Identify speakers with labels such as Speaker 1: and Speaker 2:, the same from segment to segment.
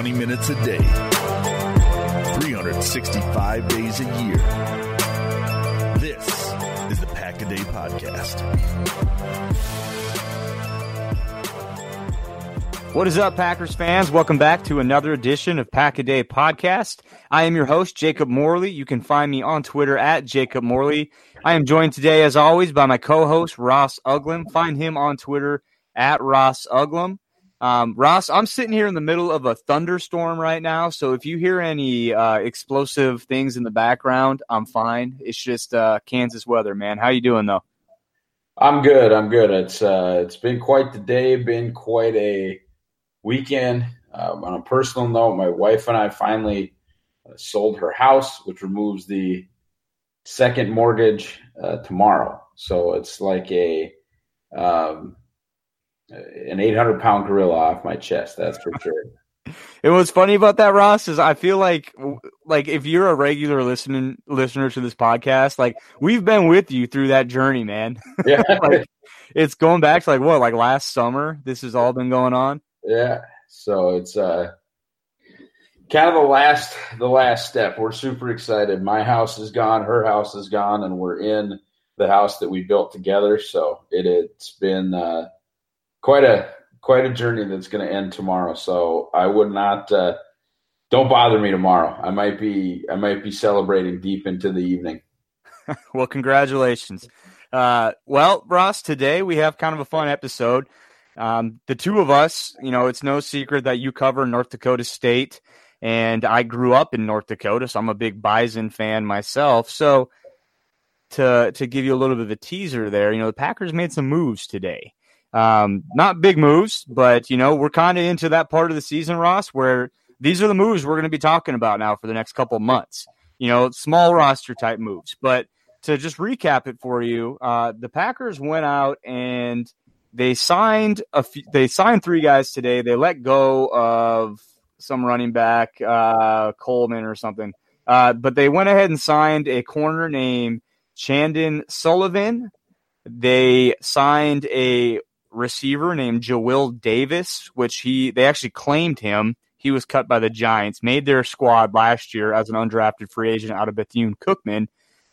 Speaker 1: 20 minutes a day, 365 days a year. This is the Pack a Day Podcast.
Speaker 2: What is up, Packers fans? Welcome back to another edition of Pack a Day Podcast. I am your host, Jacob Morley. You can find me on Twitter at Jacob Morley. I am joined today, as always, by my co host, Ross Uglum. Find him on Twitter at Ross Uglum. Um, Ross, I'm sitting here in the middle of a thunderstorm right now, so if you hear any uh, explosive things in the background, I'm fine. It's just uh, Kansas weather, man. How you doing though?
Speaker 3: I'm good. I'm good. It's uh, it's been quite the day. Been quite a weekend. Um, on a personal note, my wife and I finally uh, sold her house, which removes the second mortgage uh, tomorrow. So it's like a um, an 800 pound gorilla off my chest. That's for sure.
Speaker 2: And what's funny about that, Ross, is I feel like like if you're a regular listening listener to this podcast, like we've been with you through that journey, man.
Speaker 3: Yeah.
Speaker 2: like, it's going back to like what, like last summer. This has all been going on.
Speaker 3: Yeah. So it's uh kind of the last the last step. We're super excited. My house is gone, her house is gone, and we're in the house that we built together. So it it's been uh quite a quite a journey that's going to end tomorrow. So I would not. Uh, don't bother me tomorrow. I might be I might be celebrating deep into the evening.
Speaker 2: well, congratulations. Uh, well, Ross, today we have kind of a fun episode. Um, the two of us, you know, it's no secret that you cover North Dakota State, and I grew up in North Dakota, so I'm a big Bison fan myself. So, to to give you a little bit of a teaser there, you know, the Packers made some moves today. Um, not big moves, but you know, we're kind of into that part of the season, Ross, where these are the moves we're going to be talking about now for the next couple months. You know, small roster type moves. But to just recap it for you, uh, the Packers went out and they signed a they signed three guys today. They let go of some running back, uh, Coleman or something. Uh, but they went ahead and signed a corner named Chandon Sullivan. They signed a receiver named Joel Davis, which he they actually claimed him. He was cut by the Giants, made their squad last year as an undrafted free agent out of Bethune Cookman.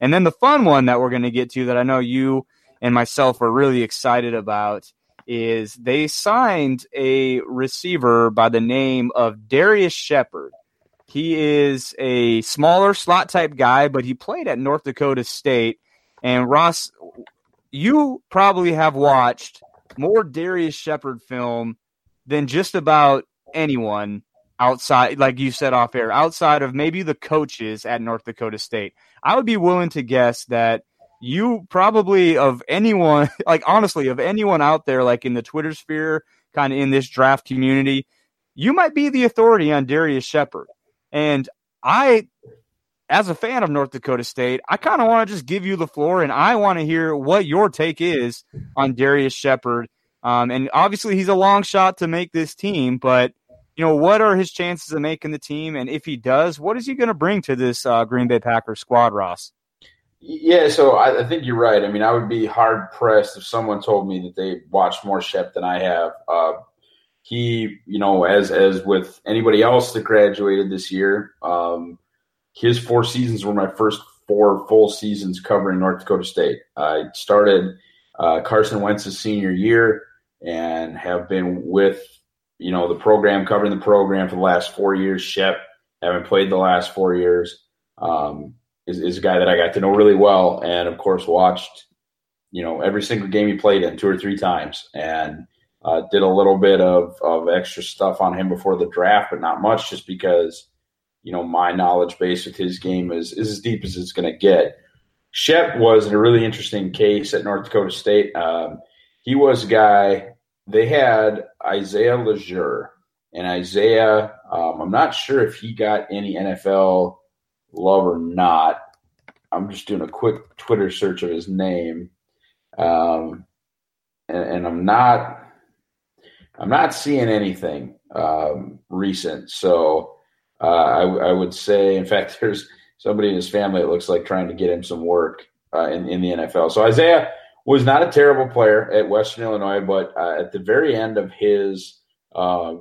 Speaker 2: And then the fun one that we're going to get to that I know you and myself are really excited about is they signed a receiver by the name of Darrius Shepherd. He is a smaller slot type guy, but he played at North Dakota State. And Ross, you probably have watched more Darrius Shepherd film than just about anyone outside, like you said off air, outside of maybe the coaches at North Dakota State. I would be willing to guess that you probably of anyone, like honestly, of anyone out there, like in the Twitter sphere, kind of in this draft community, you might be the authority on Darrius Shepherd. And I, as a fan of North Dakota State, I kind of want to just give you the floor and I want to hear what your take is on Darrius Shepherd. Um, and obviously, he's a long shot to make this team, but you know, what are his chances of making the team? And if he does, what is he going to bring to this uh, Green Bay Packers squad, Ross?
Speaker 3: Yeah, so I, I, think you're right. I mean, I would be hard pressed if someone told me that they watched more Shep than I have. Uh, he, you know, as as with anybody else that graduated this year, um, his four seasons were my first four full seasons covering North Dakota State. I started uh, Carson Wentz's senior year and have been with you know the program covering the program for the last four years. Shep, having played the last four years. Um, is, is a guy that I got to know really well, and of course watched, you know, every single game he played in two or three times, and uh, did a little bit of of extra stuff on him before the draft, but not much, just because, you know, my knowledge base with his game is is as deep as it's going to get. Shep was in a really interesting case at North Dakota State. Um, he was a guy they had Isaiah Lejeune, and Isaiah, um, I'm not sure if he got any NFL love or not. I'm just doing a quick Twitter search of his name, um, and, and, I'm not I'm not seeing anything um, recent. So uh, I, I, would say, in fact, there's somebody in his family that looks like trying to get him some work uh, in, in the NFL. So Isaiah was not a terrible player at Western Illinois, but uh, at the very end of his uh,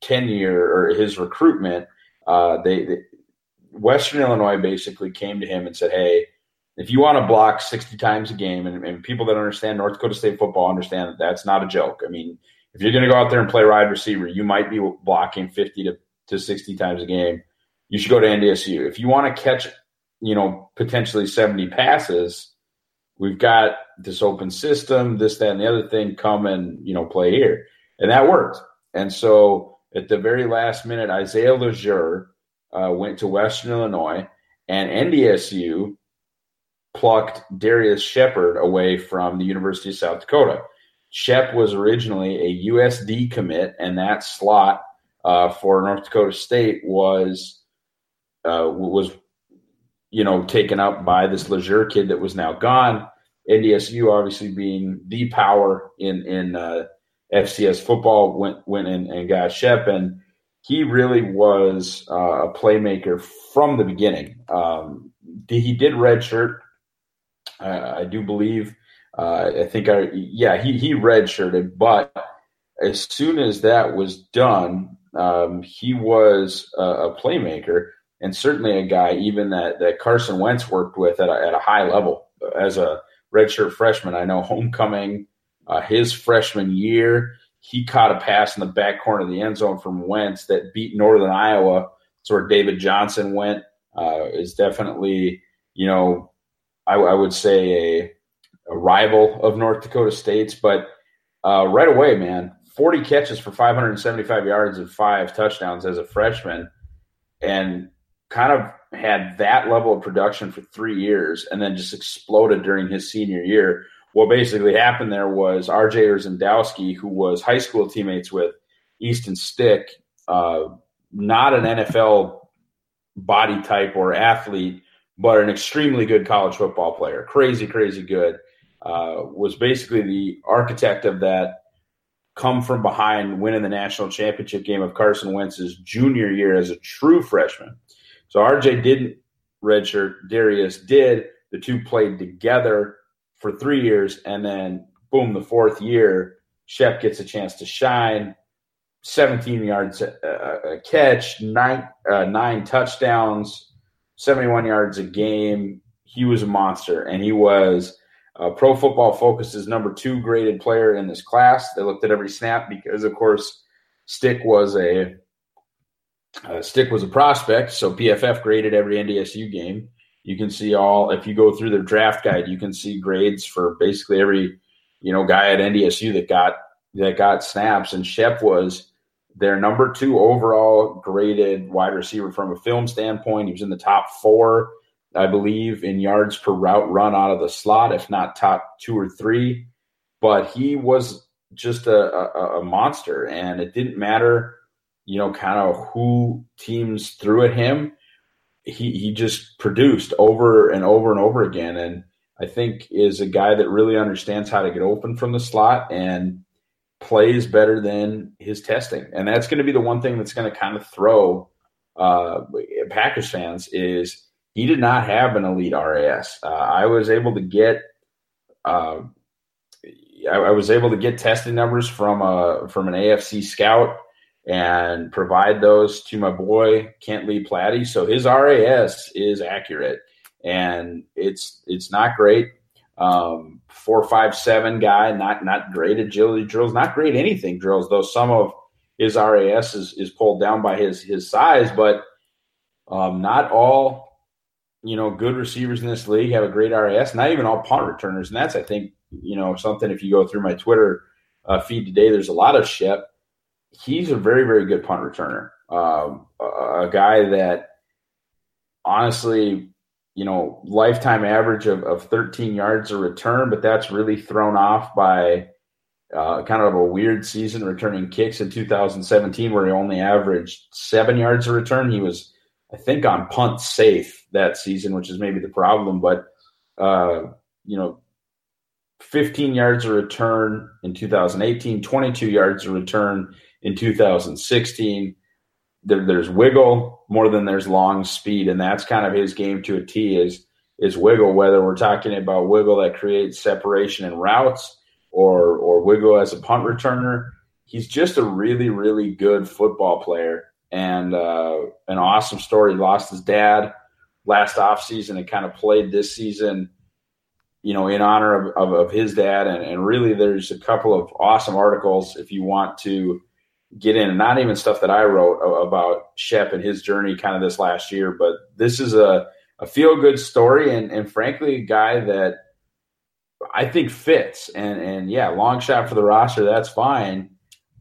Speaker 3: tenure or his recruitment, uh, they, they Western Illinois basically came to him and said, "Hey, if you want to block 60 times a game, and, and, people that understand North Dakota State football understand that that's not a joke. I mean, if you're going to go out there and play wide receiver, you might be blocking 50 to, to 60 times a game. You should go to NDSU. If you want to catch, you know, potentially 70 passes, we've got this open system, this, that, and the other thing. Come and you know play here, and that worked. And so at the very last minute, Isaiah Leger uh, went to Western Illinois, and NDSU plucked Darrius Shepherd away from the University of South Dakota. Shep was originally a USD commit, and that slot uh, for North Dakota State was uh, was you know taken up by this Leger kid that was now gone. NDSU obviously being the power in in uh, FCS football went went in and got Shep, and he really was uh, a playmaker from the beginning. Um, he did redshirt I, I do believe. Uh, I think I yeah he he redshirted, but as soon as that was done, um, he was a, a, playmaker and certainly a guy even that that Carson Wentz worked with at a, at a high level as a redshirt freshman. I know homecoming uh, his freshman year, he caught a pass in the back corner of the end zone from Wentz that beat Northern Iowa. That's where David Johnson went. Uh, is definitely you know I, I would say a, a, rival of North Dakota State's, but uh, right away, man, 40 catches for 575 yards and five touchdowns as a freshman, and kind of had that level of production for three years, and then just exploded during his senior year. What basically happened there was R.J. Urzendowski, who was high school teammates with Easton Stick, uh, not an NFL body type or athlete, but an extremely good college football player, crazy, crazy good. Uh, was basically the architect of that come from behind winning the national championship game of Carson Wentz's junior year as a true freshman. So RJ didn't redshirt, Darius did. The two played together for three years, and then boom, the fourth year, Shep gets a chance to shine. 17 yards a, a catch, nine uh, nine touchdowns, 71 yards a game. He was a monster, and he was uh, Pro Football Focus is number two graded player in this class. They looked at every snap because, of course, Stick was a uh, Stick was a prospect, so PFF graded every NDSU game. You can see all if you go through their draft guide, you can see grades for basically every you know guy at NDSU that got that got snaps. And Shep was their number two overall graded wide receiver from a film standpoint. He was in the top four, I believe, in yards per route run out of the slot, if not top two or three. But he was just a, a, a monster, and it didn't matter, you know, kind of who teams threw at him. He he just produced over and over and over again, and I think is a guy that really understands how to get open from the slot and plays better than his testing, and that's going to be the one thing that's going to kind of throw uh, Packers fans is he did not have an elite RAS. Uh, I was able to get. Uh, I, I, was able to get testing numbers from a from an AFC scout and provide those to my boy Kent Lee Platte. So his RAS is accurate, and it's it's not great. Um, four five seven guy, not not great agility drills, not great anything drills. Though some of his RAS is, is pulled down by his his size, but um, not all you know good receivers in this league have a great RAS. Not even all punt returners, and that's I think you know something. If you go through my Twitter uh, feed today, there's a lot of Shep. He's a very very good punt returner. Um, a, a guy that honestly you know, lifetime average of, of 13 yards a return, but that's really thrown off by uh, kind of a weird season returning kicks in 2017 where he only averaged seven yards a return. He was, I think, on punt safe that season, which is maybe the problem. But, uh, you know, 15 yards a return in 2018, 22 yards a return in 2016 there, there's wiggle more than there's long speed, and that's kind of his game to a T. Is is wiggle whether we're talking about wiggle that creates separation in routes or or wiggle as a punt returner. he's just a really, really good football player and uh, an awesome story. He lost his dad last offseason and kind of played this season, you know, in honor of, of, of his dad. And, and, really, there's a couple of awesome articles if you want to get in, not even stuff that I wrote about Shep and his journey kind of this last year, but this is a, a feel good story and, and frankly, a guy that I think fits. And, and yeah, long shot for the roster, that's fine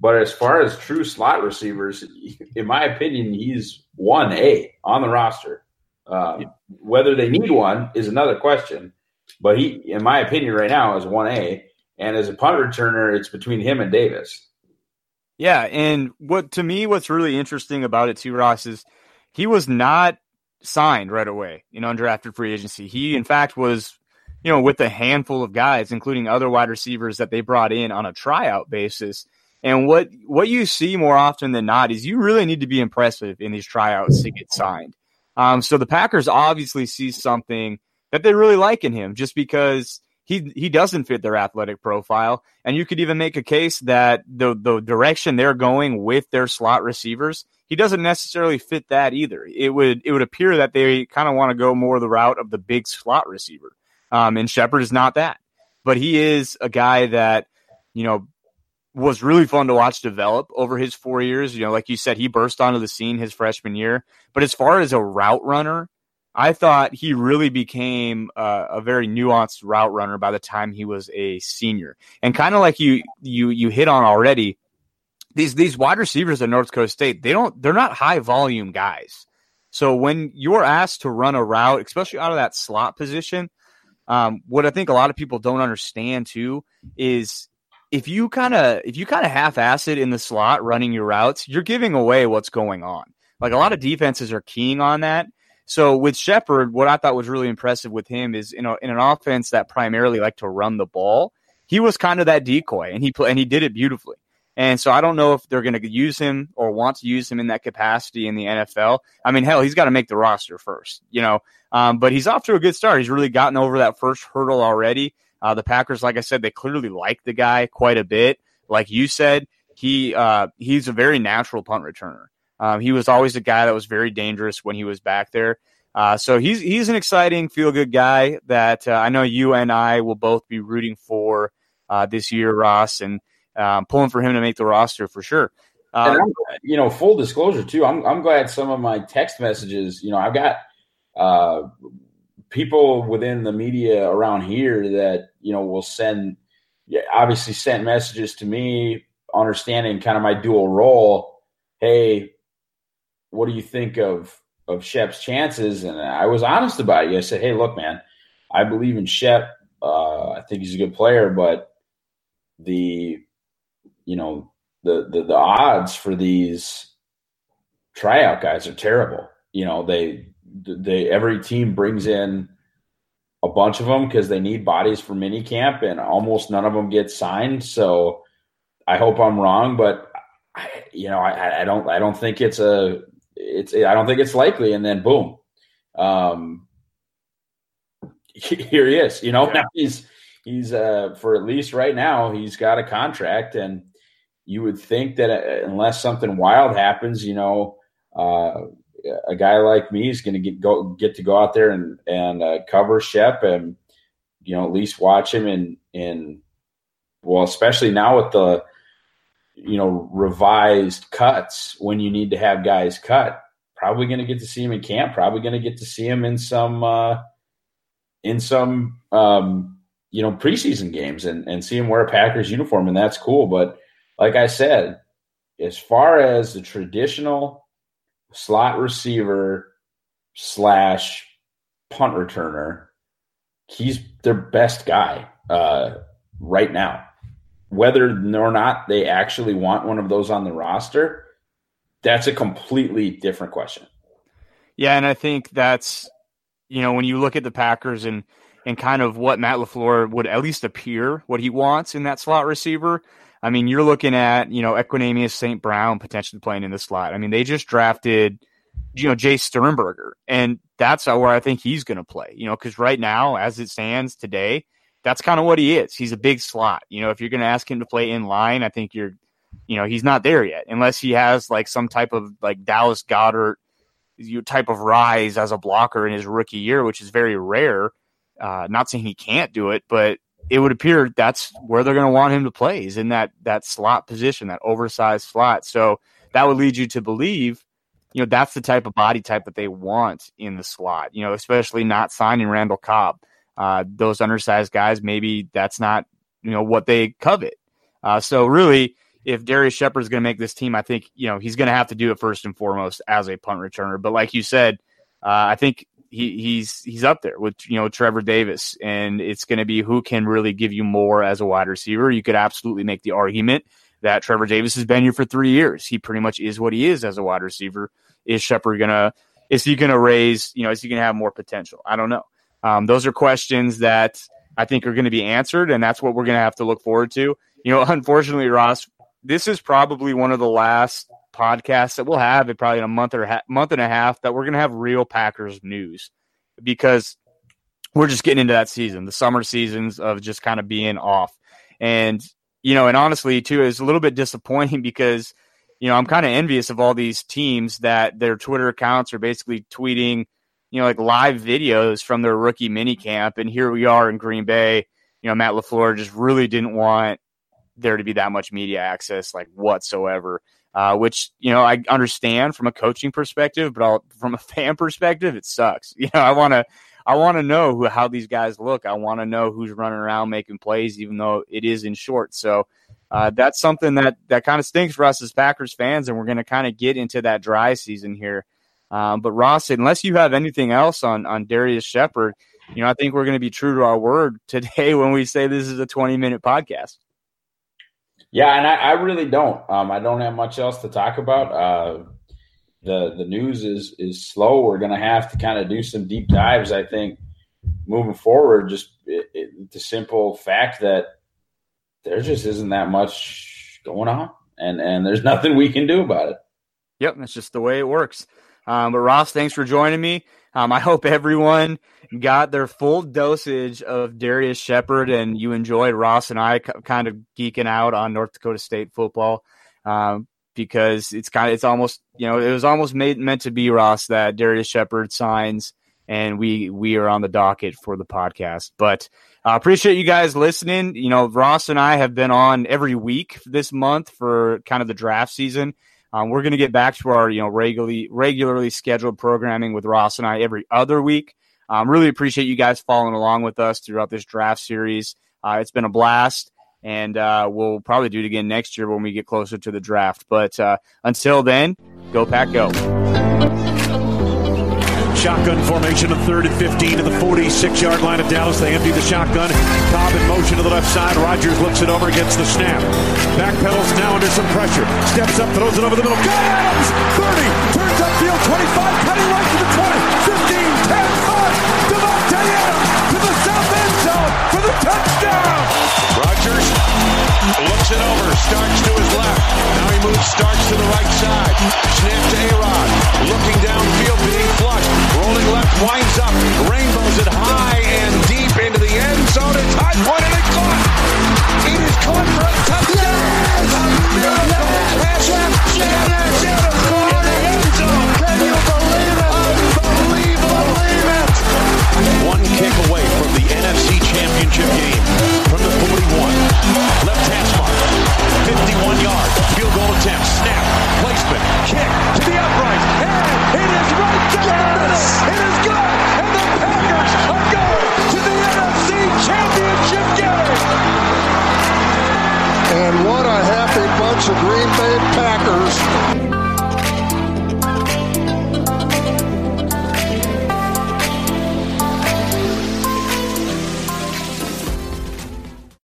Speaker 3: but as far as true slot receivers, in my opinion, he's one A on the roster. Uh, whether they need one is another question. But he, in my opinion, right now is one A, and as a punt returner, it's between him and Davis.
Speaker 2: Yeah, and what to me, what's really interesting about it too, Ross, is he was not signed right away, in undrafted free agency. He, in fact, was, you know, with a handful of guys, including other wide receivers that they brought in on a tryout basis and what what you see more often than not is you really need to be impressive in these tryouts to get signed. Um, so the Packers obviously see something that they really like in him, just because he he doesn't fit their athletic profile. And you could even make a case that the the direction they're going with their slot receivers, he doesn't necessarily fit that either. It would it would appear that they kind of want to go more the route of the big slot receiver. Um, and Shepherd is not that, but he is a guy that you know was really fun to watch develop over his four years. You know, like you said, he burst onto the scene his freshman year. But as far as a route runner, I thought he really became uh, a very nuanced route runner by the time he was a senior. And kind of like you you you hit on already, these these wide receivers at North Coast State, they don't they're not high volume guys. So when you're asked to run a route, especially out of that slot position, um, what I think a lot of people don't understand too is if you kind of if you kind of half-ass it in the slot running your routes, you're giving away what's going on. Like a lot of defenses are keying on that. So with Shepherd, what I thought was really impressive with him is you know in an offense that primarily like to run the ball, he was kind of that decoy, and he put and he did it beautifully. And so I don't know if they're going to use him or want to use him in that capacity in the NFL. I mean, hell, he's got to make the roster first, you know. Um, but he's off to a good start. He's really gotten over that first hurdle already. Uh, the Packers, like I said, they clearly like the guy quite a bit. Like you said, he uh, he's a very natural punt returner. Um, he was always a guy that was very dangerous when he was back there. Uh, so he's he's an exciting, feel good guy that uh, I know you and I will both be rooting for uh, this year, Ross, and um, pulling for him to make the roster for sure.
Speaker 3: Um, you know, full disclosure too. I'm I'm glad some of my text messages. You know, I've got uh, people within the media around here that you know will send obviously sent messages to me understanding kind of my dual role. Hey what do you think of of shep's chances? And i was honest about it. I said hey look man i believe in shep. Uh, i think he's a good player but the you know the, the the odds for these tryout guys are terrible. You know they they every team brings in a bunch of them because they need bodies for mini camp, and almost none of them get signed. So I hope I'm wrong, but I, you know, I, I, don't, I don't think it's a, it's, I don't think it's likely. And then boom, um, here he is. You know, yeah. he's he's uh, for at least right now, he's got a contract, and you would think that uh, unless something wild happens, you know, uh, a guy like me is going to get go get to go out there and and uh, cover Shep and you know at least watch him in in well, especially now with the you know revised cuts when you need to have guys cut. Probably going to get to see him in camp. Probably going to get to see him in some uh, in some um, you know preseason games and and see him wear a Packers uniform, and that's cool. But like I said, as far as the traditional slot receiver slash punt returner. He's their best guy uh, right now. Whether or not they actually want one of those on the roster, that's a completely different question.
Speaker 2: Yeah, and I think that's you know when you look at the Packers and and kind of what Matt LaFleur would at least appear what he wants in that slot receiver. I mean, you're looking at, you know, Equanimeous St. Brown potentially playing in the slot. I mean, they just drafted, you know, Jace Sternberger, and that's where I think he's going to play, you know, because right now, as it stands today, that's kind of what he is. He's a big slot. You know, if you're going to ask him to play in line, I think you're you know, he's not there yet unless he has like some type of like Dallas Goedert you type of rise as a blocker in his rookie year, which is very rare. Uh, not saying he can't do it, but it would appear that's where they're going to want him to play is in that that slot position, that oversized slot. So that would lead you to believe, you know, that's the type of body type that they want in the slot. You know, especially not signing Randall Cobb. Uh, those undersized guys, maybe that's not you know what they covet. Uh, so really, if Darrius Shepherd is going to make this team, I think you know he's going to have to do it first and foremost as a punt returner. But like you said, uh, I think he, he's he's up there with you know Trevor Davis, and it's going to be who can really give you more as a wide receiver. You could absolutely make the argument that Trevor Davis has been here for three years. He pretty much is what he is as a wide receiver. Is Shepherd gonna is he gonna raise? You know, is he gonna have more potential? I don't know. Um, those are questions that I think are going to be answered, and that's what we're going to have to look forward to. You know, unfortunately, Ross, this is probably one of the last podcasts that we'll have in probably in a month or a month and a half that we're going to have real Packers news because we're just getting into that season, the summer seasons of just kind of being off. And, you know, and honestly, too, it's a little bit disappointing because, you know, I'm kind of envious of all these teams that their Twitter accounts are basically tweeting, you know, like live videos from their rookie mini camp. And here we are in Green Bay. You know, Matt LaFleur just really didn't want there to be that much media access like whatsoever. Uh, which you know I understand from a coaching perspective, but I'll, from a fan perspective, it sucks. You know, I want to I want to know who, how these guys look. I want to know who's running around making plays, even though it is in short. So uh, that's something that that kind of stinks for us as Packers fans, and we're going to kind of get into that dry season here. Um, but Ross, unless you have anything else on on Darrius Shepherd, you know, I think we're going to be true to our word today when we say this is a 20 minute podcast.
Speaker 3: Yeah, and I, I really don't. Um, I don't have much else to talk about. Uh, the the news is is slow. We're going to have to kind of do some deep dives. I think moving forward, just it, it, the simple fact that there just isn't that much going on, and and there's nothing we can do about it.
Speaker 2: Yep, that's just the way it works. Um, but Ross, thanks for joining me. Um, I hope everyone got their full dosage of Darrius Shepherd, and you enjoyed Ross and I kind of geeking out on North Dakota State football um, because it's kind of it's almost you know it was almost made meant to be Ross that Darrius Shepherd signs, and we we are on the docket for the podcast. But I uh, appreciate you guys listening. You know, Ross and I have been on every week this month for kind of the draft season. Um, we're going to get back to our you know regularly regularly scheduled programming with Ross and I every other week. Um, really appreciate you guys following along with us throughout this draft series. Uh, it's been a blast, and uh, we'll probably do it again next year when we get closer to the draft. But uh, until then, go pack, go.
Speaker 4: Shotgun formation of third and 15 to the 46 yard line of Dallas. They empty the shotgun. Cobb in motion to the left side. Rodgers looks it over, gets the snap. Backpedals now under some pressure. Steps up, throws it over the middle. Got Adams! 30, turns upfield, 25, cutting right to the 20, 15, 10, 5. Davante Adams to the south end zone for the touchdown. Looks it over, starts to his left. Now he moves, starts to the right side. Snap to A-Rod. Looking downfield, being flushed. Rolling left, winds up. Rainbows it high and deep into the end zone. It's high point and it caught. It is caught for a touchdown. Yes! A miracle pass. Yes! Yes! Yes! end